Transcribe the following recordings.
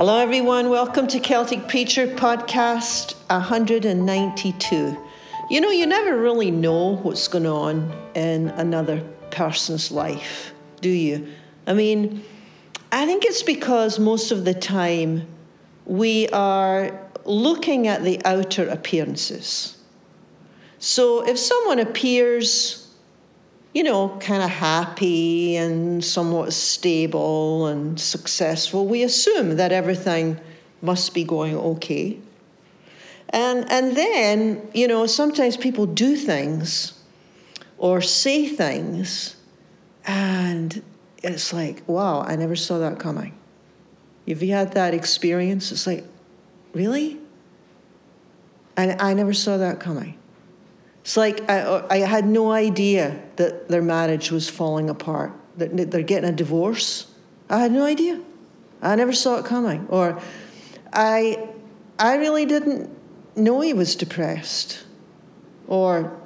Hello, everyone. Welcome to Celtic Preacher Podcast 192. You know, you never really know what's going on in another person's life, do you? I mean, I think it's because most of the time we are looking at the outer appearances. So if someone appears you know, kind of happy and somewhat stable and successful, we assume that everything must be going okay. And, and then, you know, sometimes people do things or say things, and it's like, wow, I never saw that coming. Have you had that experience? It's like, really? And I never saw that coming. It's like I, I had no idea that their marriage was falling apart, that they're getting a divorce. I had no idea. I never saw it coming. Or I, I really didn't know he was depressed. Or,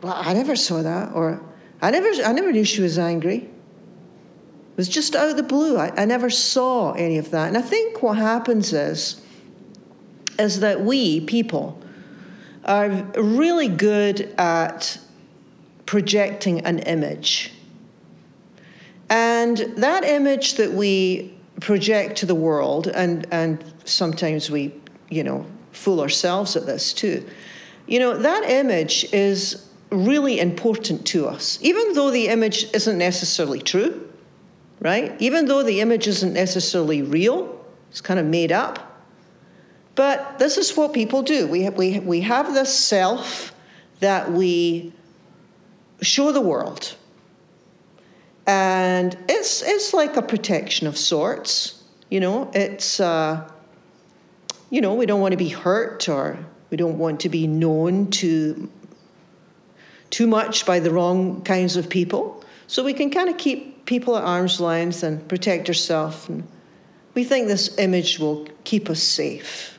well, I never saw that. Or I never, I never knew she was angry. It was just out of the blue. I, I never saw any of that. And I think what happens is, is that we, people, are really good at projecting an image. And that image that we project to the world, and, and sometimes we, you know, fool ourselves at this too, you know, that image is really important to us, even though the image isn't necessarily true, right? Even though the image isn't necessarily real, it's kind of made up. But this is what people do. We have, we, we have this self that we show the world. And it's, it's like a protection of sorts. You know, it's, uh, you know, we don't want to be hurt or we don't want to be known to too much by the wrong kinds of people. So we can kind of keep people at arm's length and protect ourselves. And we think this image will keep us safe.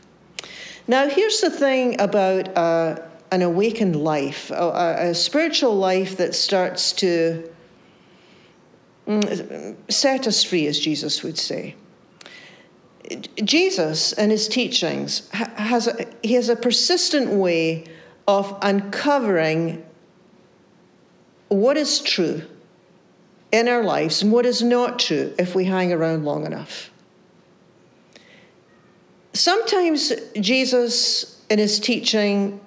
Now, here's the thing about uh, an awakened life, a, a, spiritual life that starts to mm, set us free, as Jesus would say. Jesus and his teachings has a, he has a persistent way of uncovering what is true in our lives and what is not true if we hang around long enough sometimes Jesus, in his teaching,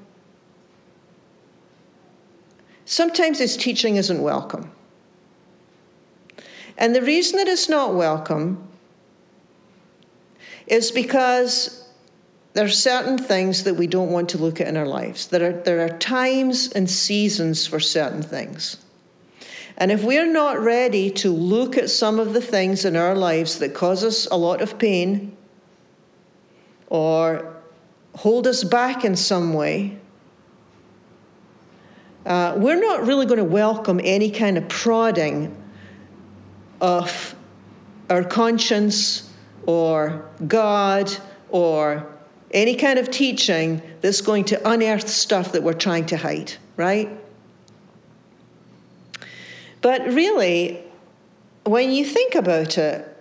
sometimes his teaching isn't welcome. And the reason that it's not welcome is because there are certain things that we don't want to look at in our lives. There are, there are times and seasons for certain things. And if we're not ready to look at some of the things in our lives that cause us a lot of pain, or hold us back in some way, uh, we're not really going to welcome any kind of prodding of our conscience or God or any kind of teaching that's going to unearth stuff that we're trying to hide, right? But really, when you think about it,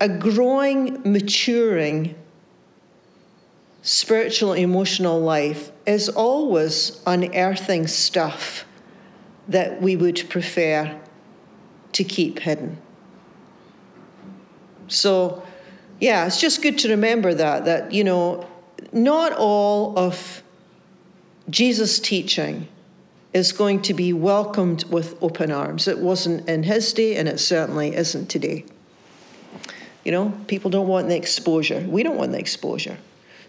a growing, maturing spiritual, emotional life is always unearthing stuff that we would prefer to keep hidden. So, yeah, it's just good to remember that, that, you know, not all of Jesus' teaching is going to be welcomed with open arms. It wasn't in his day, and it certainly isn't today. You know, people don't want the exposure. We don't want the exposure.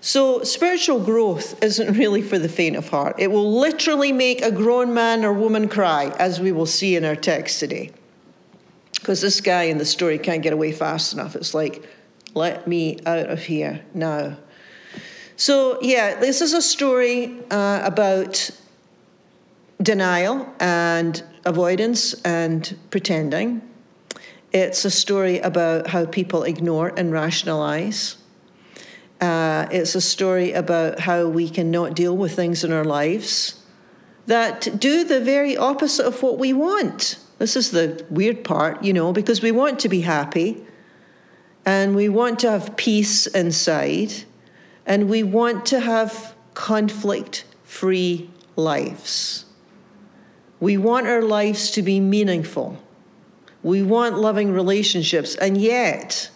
So, spiritual growth isn't really for the faint of heart. It will literally make a grown man or woman cry, as we will see in our text today. Because this guy in the story can't get away fast enough. It's like, let me out of here now. So, yeah, this is a story uh, about denial and avoidance and pretending. It's a story about how people ignore and rationalize. Uh, it's a story about how we can not deal with things in our lives that do the very opposite of what we want. This is the weird part, you know, because we want to be happy. and we want to have peace inside, and we want to have conflict free lives. We want our lives to be meaningful. We want loving relationships, and yet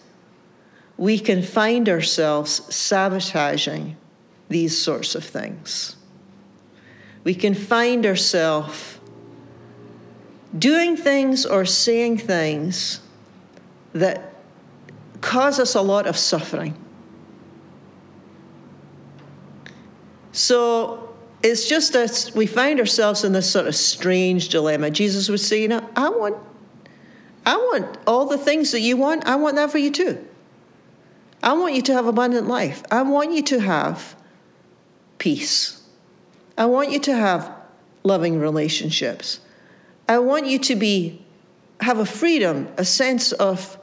we can find ourselves sabotaging these sorts of things. We can find ourselves doing things or saying things that cause us a lot of suffering. So it's just that we find ourselves in this sort of strange dilemma. Jesus would say, you know, I want I want all the things that you want, I want that for you too. I want you to have abundant life. I want you to have peace. I want you to have loving relationships. I want you to be have a freedom, a sense of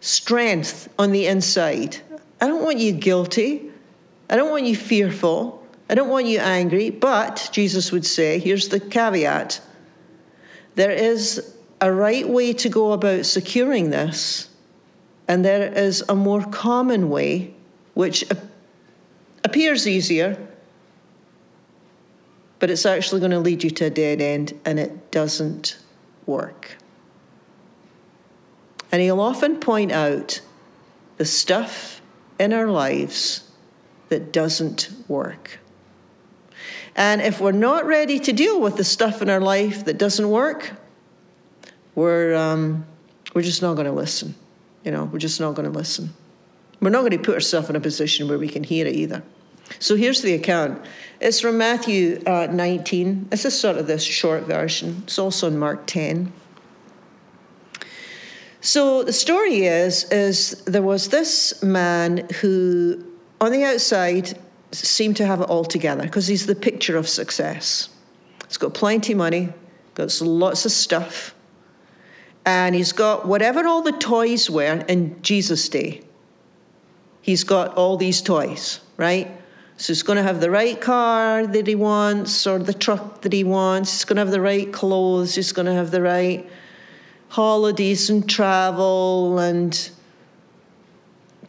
strength on the inside. I don't want you guilty. I don't want you fearful. I don't want you angry. But Jesus would say, here's the caveat there is a right way to go about securing this, and there is a more common way, which appears easier, but it's actually going to lead you to a dead end, and it doesn't work. And he'll often point out the stuff in our lives that doesn't work. And if we're not ready to deal with the stuff in our life that doesn't work, we're, um, we're just not going to listen. You know, we're just not going to listen. We're not going to put ourselves in a position where we can hear it either. So here's the account. It's from Matthew uh, 19. This is sort of this short version. It's also in Mark 10. So the story is is there was this man who on the outside seemed to have it all together because he's the picture of success. He's got plenty of money, got lots of stuff, and he's got whatever all the toys were in Jesus' day. He's got all these toys, right? So he's going to have the right car that he wants or the truck that he wants. He's going to have the right clothes. He's going to have the right holidays and travel and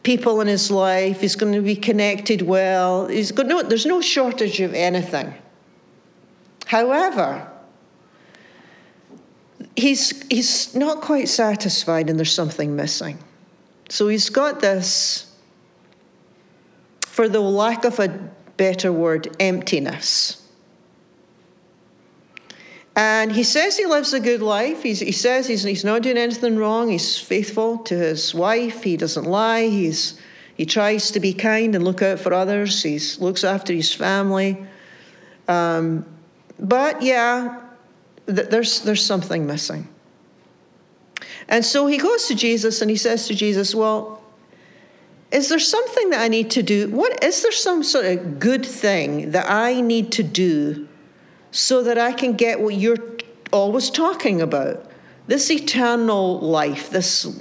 people in his life. He's going to be connected well. He's got no, there's no shortage of anything. However, he's, he's not quite satisfied and there's something missing. So he's got this, for the lack of a better word, emptiness. And he says he lives a good life. He's, he says he's, he's not doing anything wrong. He's faithful to his wife. He doesn't lie. He's, he tries to be kind and look out for others. He looks after his family. Um, but yeah, th- there's, there's something missing. And so he goes to Jesus and he says to Jesus, Well, is there something that I need to do? What is there some sort of good thing that I need to do so that I can get what you're always talking about this eternal life, this,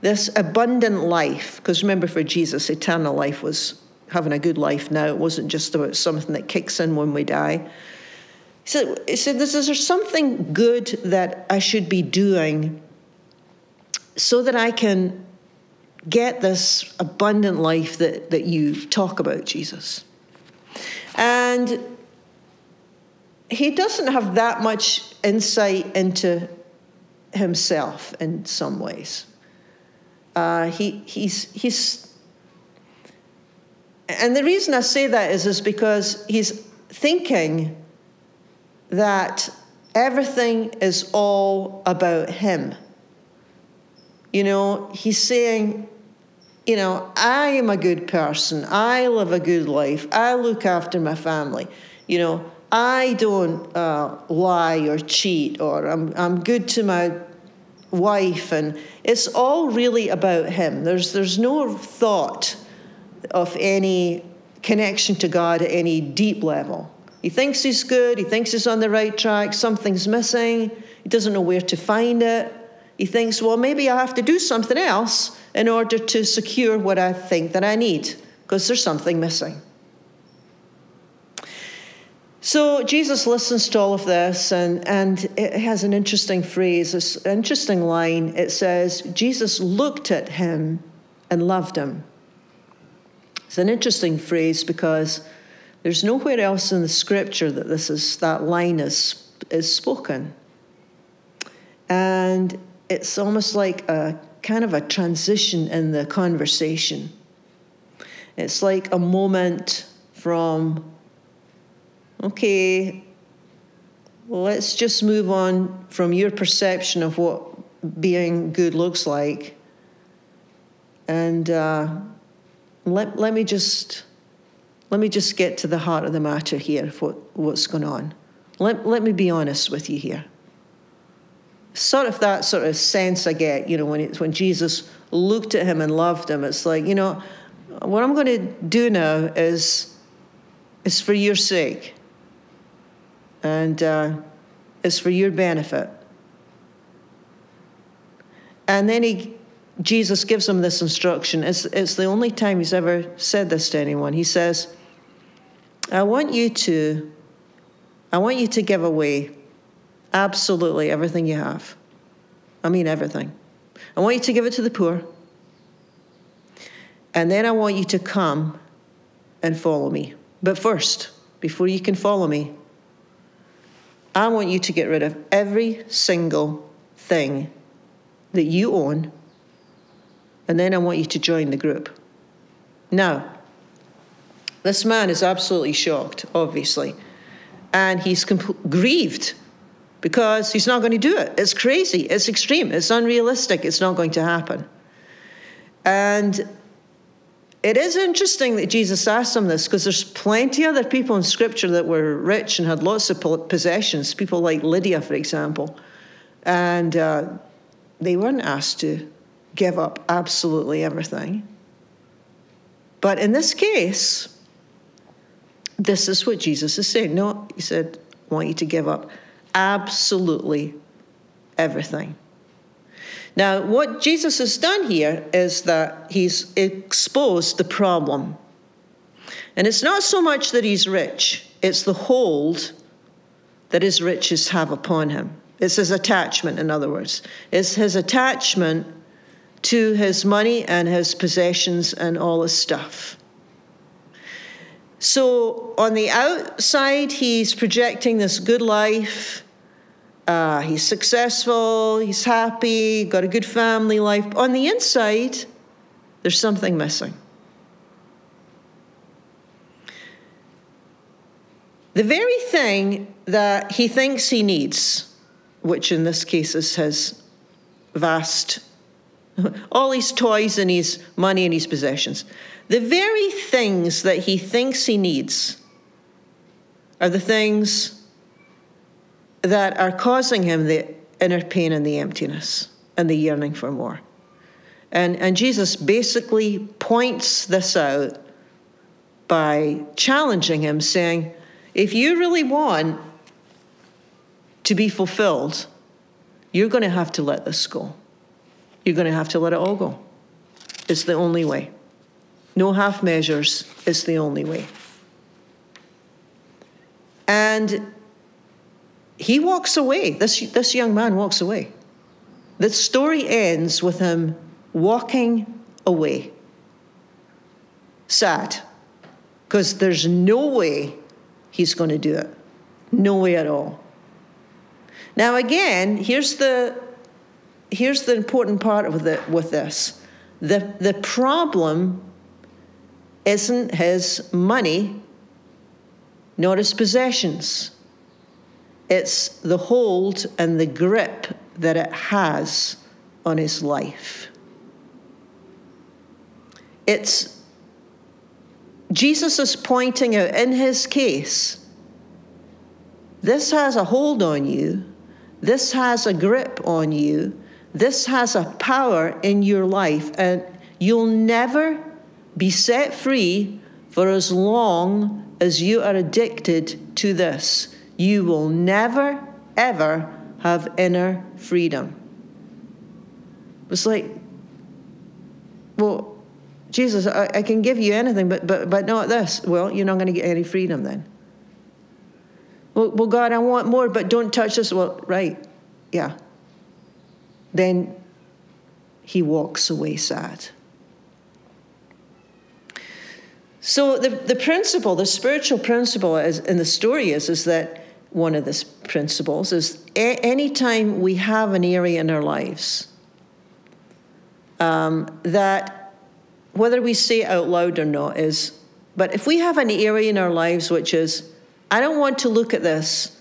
this abundant life. Because remember, for Jesus, eternal life was having a good life now. It wasn't just about something that kicks in when we die. Said, he said is there something good that I should be doing so that I can get this abundant life that, that you talk about, Jesus? And he doesn't have that much insight into himself in some ways. Uh, he, he's, he's, and the reason I say that is, is because he's thinking that everything is all about him. You know, he's saying, you know, I am a good person. I live a good life. I look after my family. You know, I don't uh, lie or cheat, or I'm, I'm good to my wife, and it's all really about him. There's, there's no thought of any connection to God at any deep level. He thinks he's good, he thinks he's on the right track, something's missing, he doesn't know where to find it. He thinks, well, maybe I have to do something else in order to secure what I think that I need, because there's something missing. So Jesus listens to all of this, and, and it has an interesting phrase, this interesting line. It says, Jesus looked at him and loved him. It's an interesting phrase because there's nowhere else in the scripture that this is that line is is spoken. And it's almost like a kind of a transition in the conversation. It's like a moment from, okay, let's just move on from your perception of what being good looks like. And uh, let, let me just let me just get to the heart of the matter here what, what's going on. Let, let me be honest with you here. Sort of that sort of sense I get, you know, when, it's, when Jesus looked at him and loved him, it's like, you know, what I'm going to do now is, is for your sake. And uh, it's for your benefit. And then he, Jesus gives him this instruction. It's, it's the only time he's ever said this to anyone. He says, I want you to I want you to give away absolutely everything you have. I mean, everything. I want you to give it to the poor. And then I want you to come and follow me. But first, before you can follow me, I want you to get rid of every single thing that you own. And then I want you to join the group. Now, this man is absolutely shocked, obviously and he's comp- grieved because he's not going to do it. It's crazy, it's extreme, it's unrealistic, it's not going to happen. And it is interesting that Jesus asked him this because there's plenty other people in Scripture that were rich and had lots of possessions, people like Lydia, for example. And uh, they weren't asked to give up absolutely everything. But in this case, this is what Jesus is saying. No, he said, I want you to give up absolutely everything. Now, what Jesus has done here is that he's exposed the problem. And it's not so much that he's rich, it's the hold that his riches have upon him. It's his attachment, in other words. It's his attachment to his money and his possessions and all his stuff. So on the outside, he's projecting this good life. Uh, he's successful, he's happy, got a good family life. On the inside, there's something missing. The very thing that he thinks he needs, which in this case is his vast, all his toys and his money and his possessions, the very things that he thinks he needs are the things that are causing him the inner pain and the emptiness and the yearning for more. And, and Jesus basically points this out by challenging him, saying, if you really want to be fulfilled, you're going to have to let this go. You're going to have to let it all go. It's the only way. No half measures is the only way. And he walks away. This, this young man walks away. The story ends with him walking away. Sad, because there's no way he's going to do it. No way at all. Now, again, here's the, here's the important part of the, with this. The, the problem isn't his money nor his possessions. It's the hold and the grip that it has on his life. It's Jesus is pointing out in his case, this has a hold on you, this has a grip on you, this has a power in your life, and you'll never be set free for as long as you are addicted to this. You will never, ever have inner freedom. It's like, well, Jesus, I, I can give you anything, but, but, but not this. Well, you're not going to get any freedom then. Well, well, God, I want more, but don't touch this. Well, right, yeah. Then he walks away sad. So the, the principle, the spiritual principle is, in the story is, is that one of the principles is a- anytime we have an area in our lives um, that whether we say it out loud or not is, but if we have an area in our lives which is, I don't want to look at this,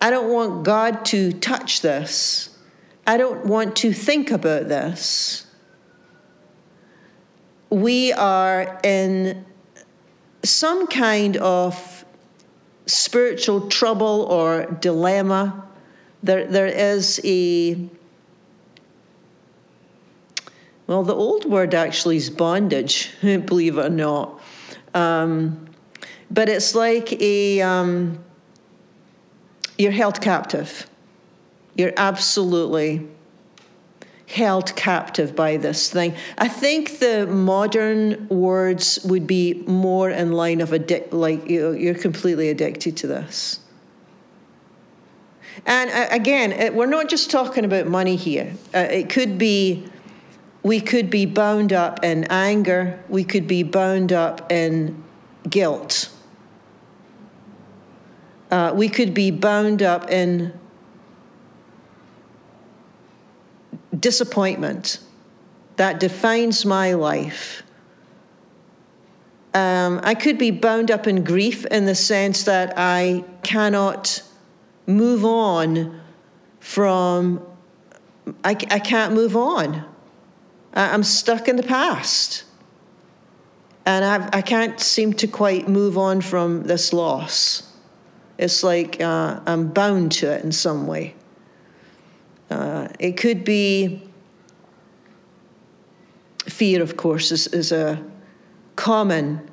I don't want God to touch this, I don't want to think about this, we are in some kind of spiritual trouble or dilemma. There, there is a, well, the old word actually is bondage, believe it or not. Um, but it's like a, um, you're held captive. You're absolutely held captive by this thing. I think the modern words would be more in line of addict, like you're completely addicted to this. And uh, again, we're not just talking about money here. Uh, it could be, we could be bound up in anger, we could be bound up in guilt, uh, we could be bound up in disappointment that defines my life. Um, I could be bound up in grief in the sense that I cannot move on from, I, I can't move on. I'm stuck in the past. And I've, I can't seem to quite move on from this loss. It's like uh, I'm bound to it in some way. Uh, it could be fear, of course, is, is a common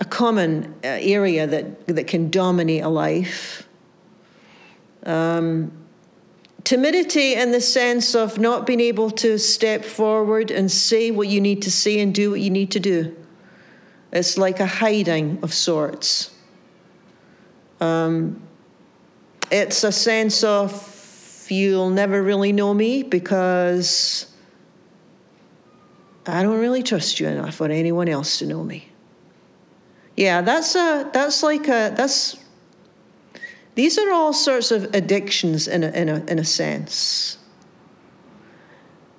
a common uh, area that, that can dominate a life. Um, timidity in the sense of not being able to step forward and say what you need to say and do what you need to do. It's like a hiding of sorts. Um, it's a sense of you'll never really know me because I don't really trust you enough for anyone else to know me. Yeah, that's a that's like a that's these are all sorts of addictions in a, in a, in a sense.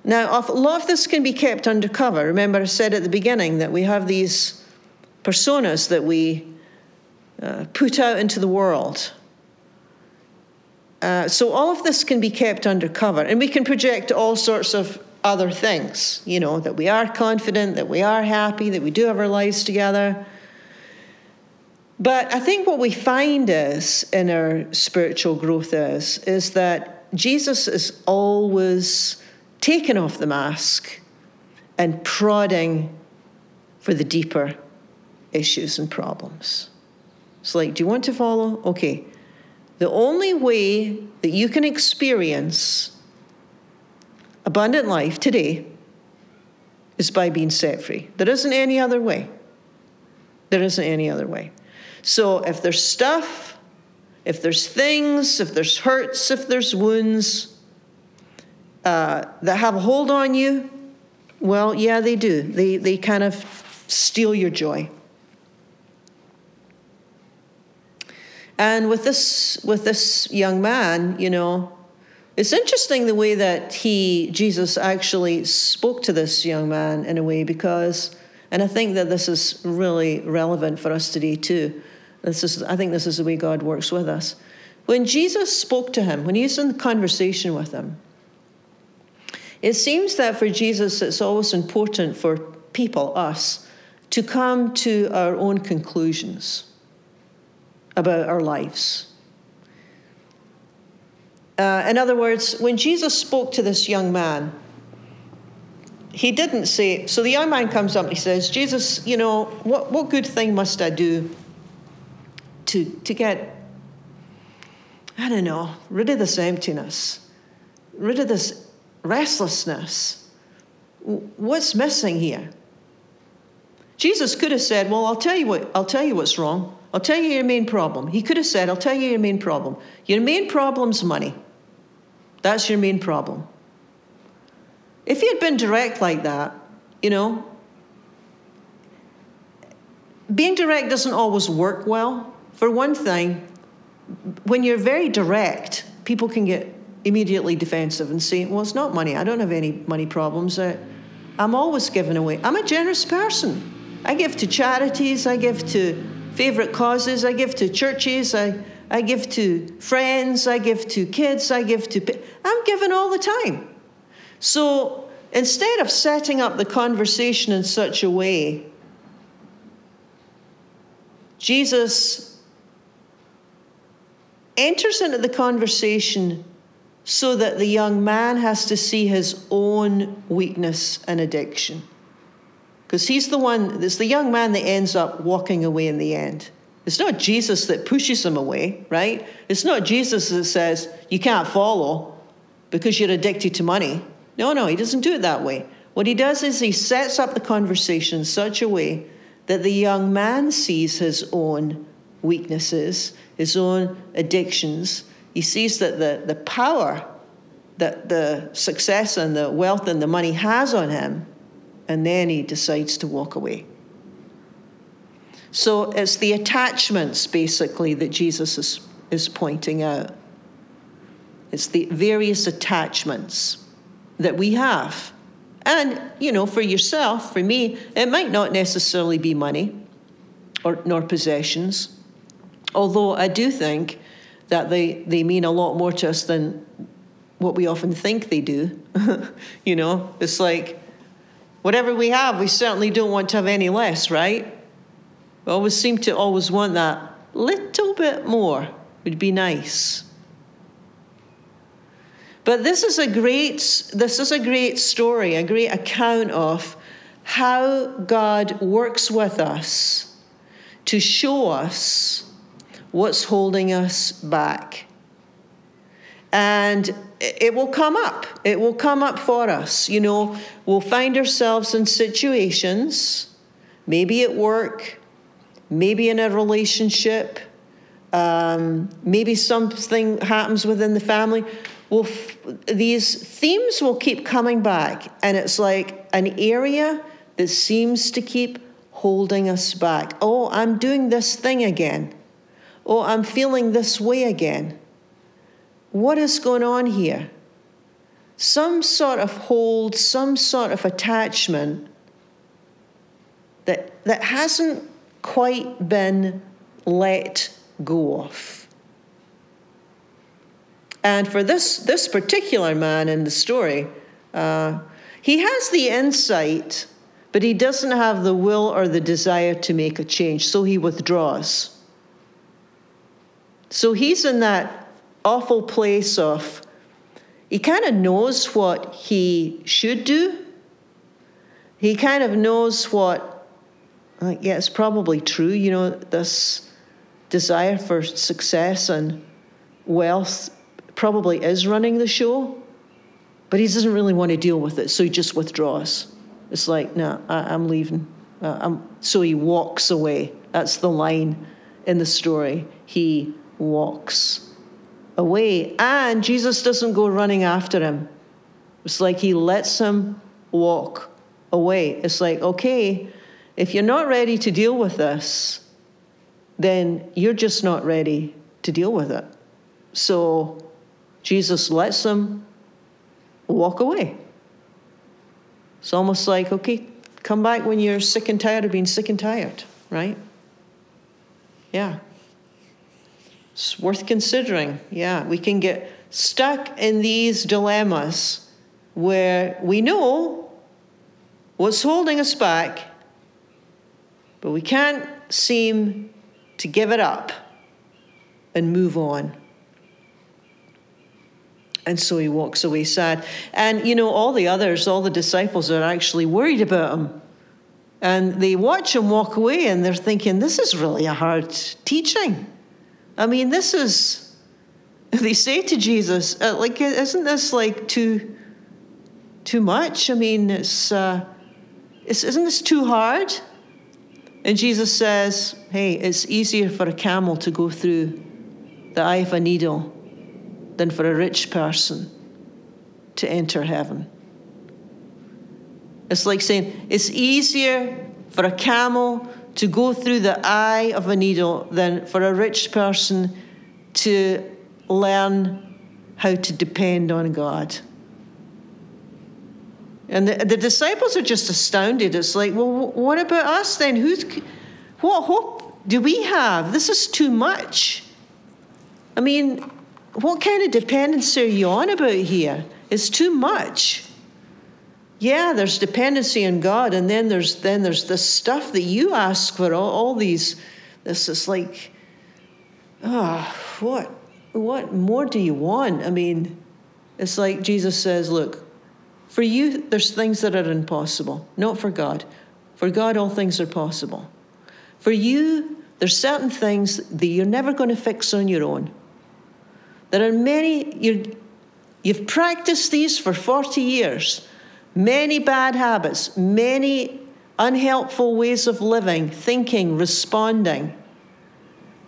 Now, a lot of this can be kept undercover. Remember, I said at the beginning that we have these personas that we uh, put out into the world. Uh, so all of this can be kept undercover, and we can project all sorts of other things, you know, that we are confident, that we are happy, that we do have our lives together. But I think what we find is in our spiritual growth is is that Jesus is always taking off the mask and prodding for the deeper issues and problems. It's like, do you want to follow? Okay, the only way that you can experience abundant life today is by being set free. There isn't any other way. There isn't any other way. So if there's stuff, if there's things, if there's hurts, if there's wounds uh, that have a hold on you, well, yeah, they do. They, they kind of steal your joy. And with this with this young man, you know, it's interesting the way that he Jesus actually spoke to this young man in a way because and I think that this is really relevant for us today too. This is I think this is the way God works with us. When Jesus spoke to him, when he's in conversation with him, it seems that for Jesus it's always important for people, us, to come to our own conclusions about our lives. Uh, in other words, when Jesus spoke to this young man, he didn't say, so the young man comes up and he says, Jesus, you know, what, what good thing must I do to, to get, I don't know, rid of this emptiness, rid of this restlessness? What's missing here? Jesus could have said, Well, I'll tell you what, I'll tell you what's wrong. I'll tell you your main problem. He could have said, I'll tell you your main problem. Your main problem's money. That's your main problem. If he had been direct like that, you know, being direct doesn't always work well. For one thing, when you're very direct, people can get immediately defensive and say, Well, it's not money. I don't have any money problems. I, I'm always giving away. I'm a generous person. I give to charities, I give to favorite causes, I give to churches, I, I give to friends, I give to kids, I give to. I'm giving all the time. So instead of setting up the conversation in such a way, Jesus enters into the conversation so that the young man has to see his own weakness and addiction. Because he's the one, it's the young man that ends up walking away in the end. It's not Jesus that pushes him away, right? It's not Jesus that says, you can't follow because you're addicted to money. No, no, he doesn't do it that way. What he does is he sets up the conversation in such a way that the young man sees his own weaknesses, his own addictions, he sees that the, the power that the success and the wealth and the money has on him, and then he decides to walk away. So it's the attachments, basically, that Jesus is, is pointing out. It's the various attachments that we have. And, you know, for yourself, for me, it might not necessarily be money or nor possessions. Although I do think that they, they mean a lot more to us than what we often think they do. you know, it's like whatever we have, we certainly don't want to have any less, right? We always seem to always want that little bit more would be nice. But this is a great this is a great story, a great account of how God works with us to show us what's holding us back. And it will come up. It will come up for us. You know, we'll find ourselves in situations, maybe at work, maybe in a relationship, um, maybe something happens within the family. Well, these themes will keep coming back, and it's like an area that seems to keep holding us back. Oh, I'm doing this thing again. Oh, I'm feeling this way again. What is going on here? Some sort of hold, some sort of attachment that, that hasn't quite been let go of. And for this, this particular man in the story, uh, he has the insight, but he doesn't have the will or the desire to make a change, so he withdraws. So he's in that awful place of, he kind of knows what he should do. He kind of knows what, like, yeah, it's probably true, you know, this desire for success and wealth probably is running the show, but he doesn't really want to deal with it, so he just withdraws. It's like, no, I, am leaving. Uh, I'm, so he walks away. That's the line in the story. He walks away. And Jesus doesn't go running after him. It's like he lets him walk away. It's like, okay, if you're not ready to deal with this, then you're just not ready to deal with it. So Jesus lets him walk away. It's almost like, okay, come back when you're sick and tired of being sick and tired, right? Yeah. It's worth considering. Yeah, we can get stuck in these dilemmas where we know what's holding us back, but we can't seem to give it up and move on. And so he walks away sad. And you know, all the others, all the disciples are actually worried about him. And they watch him walk away and they're thinking, this is really a hard teaching. I mean, this is, they say to Jesus, uh, like, isn't this like too, too much? I mean, it's, uh, it's, isn't this too hard? And Jesus says, hey, it's easier for a camel to go through the eye of a needle than for a rich person to enter heaven. It's like saying it's easier for a camel to go through the eye of a needle than for a rich person to learn how to depend on God. And the, the disciples are just astounded. It's like, well, what about us then? Who's, what hope do we have? This is too much. I mean, what kind of dependence are you on about here? It's too much. Yeah, there's dependency on God, and then there's then there's this stuff that you ask for, all, all these. This is like, ah, oh, what, what more do you want? I mean, it's like Jesus says, look, for you, there's things that are impossible, not for God. For God, all things are possible. For you, there's certain things that you're never going to fix on your own. There are many, you you've practiced these for 40 years, many bad habits, many unhelpful ways of living, thinking, responding.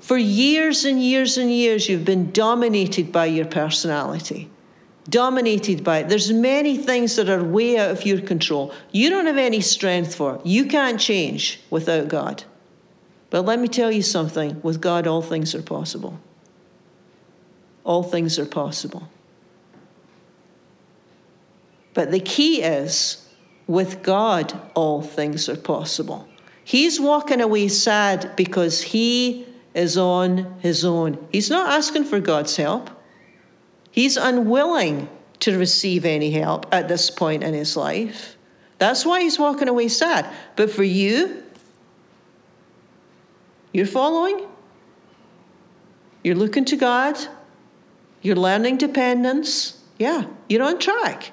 For years and years and years, you've been dominated by your personality. Dominated by it. There's many things that are way out of your control. You don't have any strength for. You can't change without God. But let me tell you something with God, all things are possible all things are possible. But the key is with God, all things are possible. He's walking away sad because he is on his own. He's not asking for God's help, he's unwilling to receive any help at this point in his life. That's why he's walking away sad. But for you, you're following, you're looking to God, you're learning dependence. Yeah, you're on track.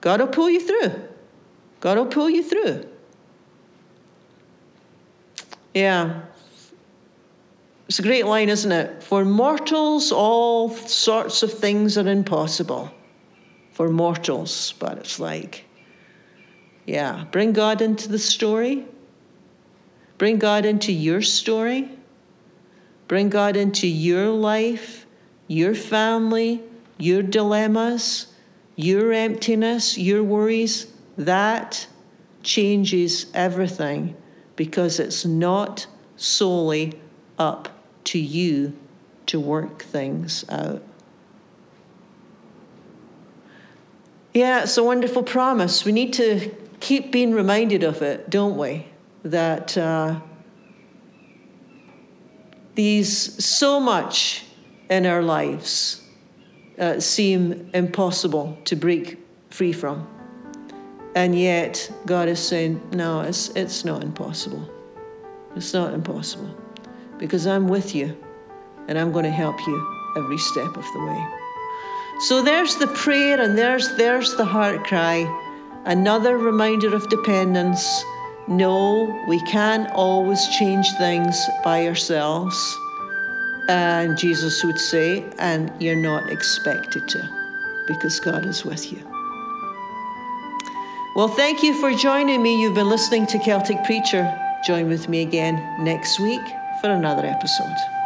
God will pull you through. God will pull you through. Yeah. It's a great line, isn't it? For mortals, all sorts of things are impossible. For mortals, but it's like, yeah, bring God into the story. Bring God into your story. Bring God into your life your family, your dilemmas, your emptiness, your worries, that changes everything because it's not solely up to you to work things out. Yeah, it's a wonderful promise. We need to keep being reminded of it, don't we? That uh, these so much in our lives uh, seem impossible to break free from. And yet, God is saying, no, it's, it's not impossible. It's not impossible because I'm with you and I'm going to help you every step of the way. So there's the prayer and there's, there's the heart cry. Another reminder of dependence. No, we can't always change things by ourselves. And Jesus would say, and you're not expected to, because God is with you. Well, thank you for joining me. You've been listening to Celtic Preacher. Join with me again next week for another episode.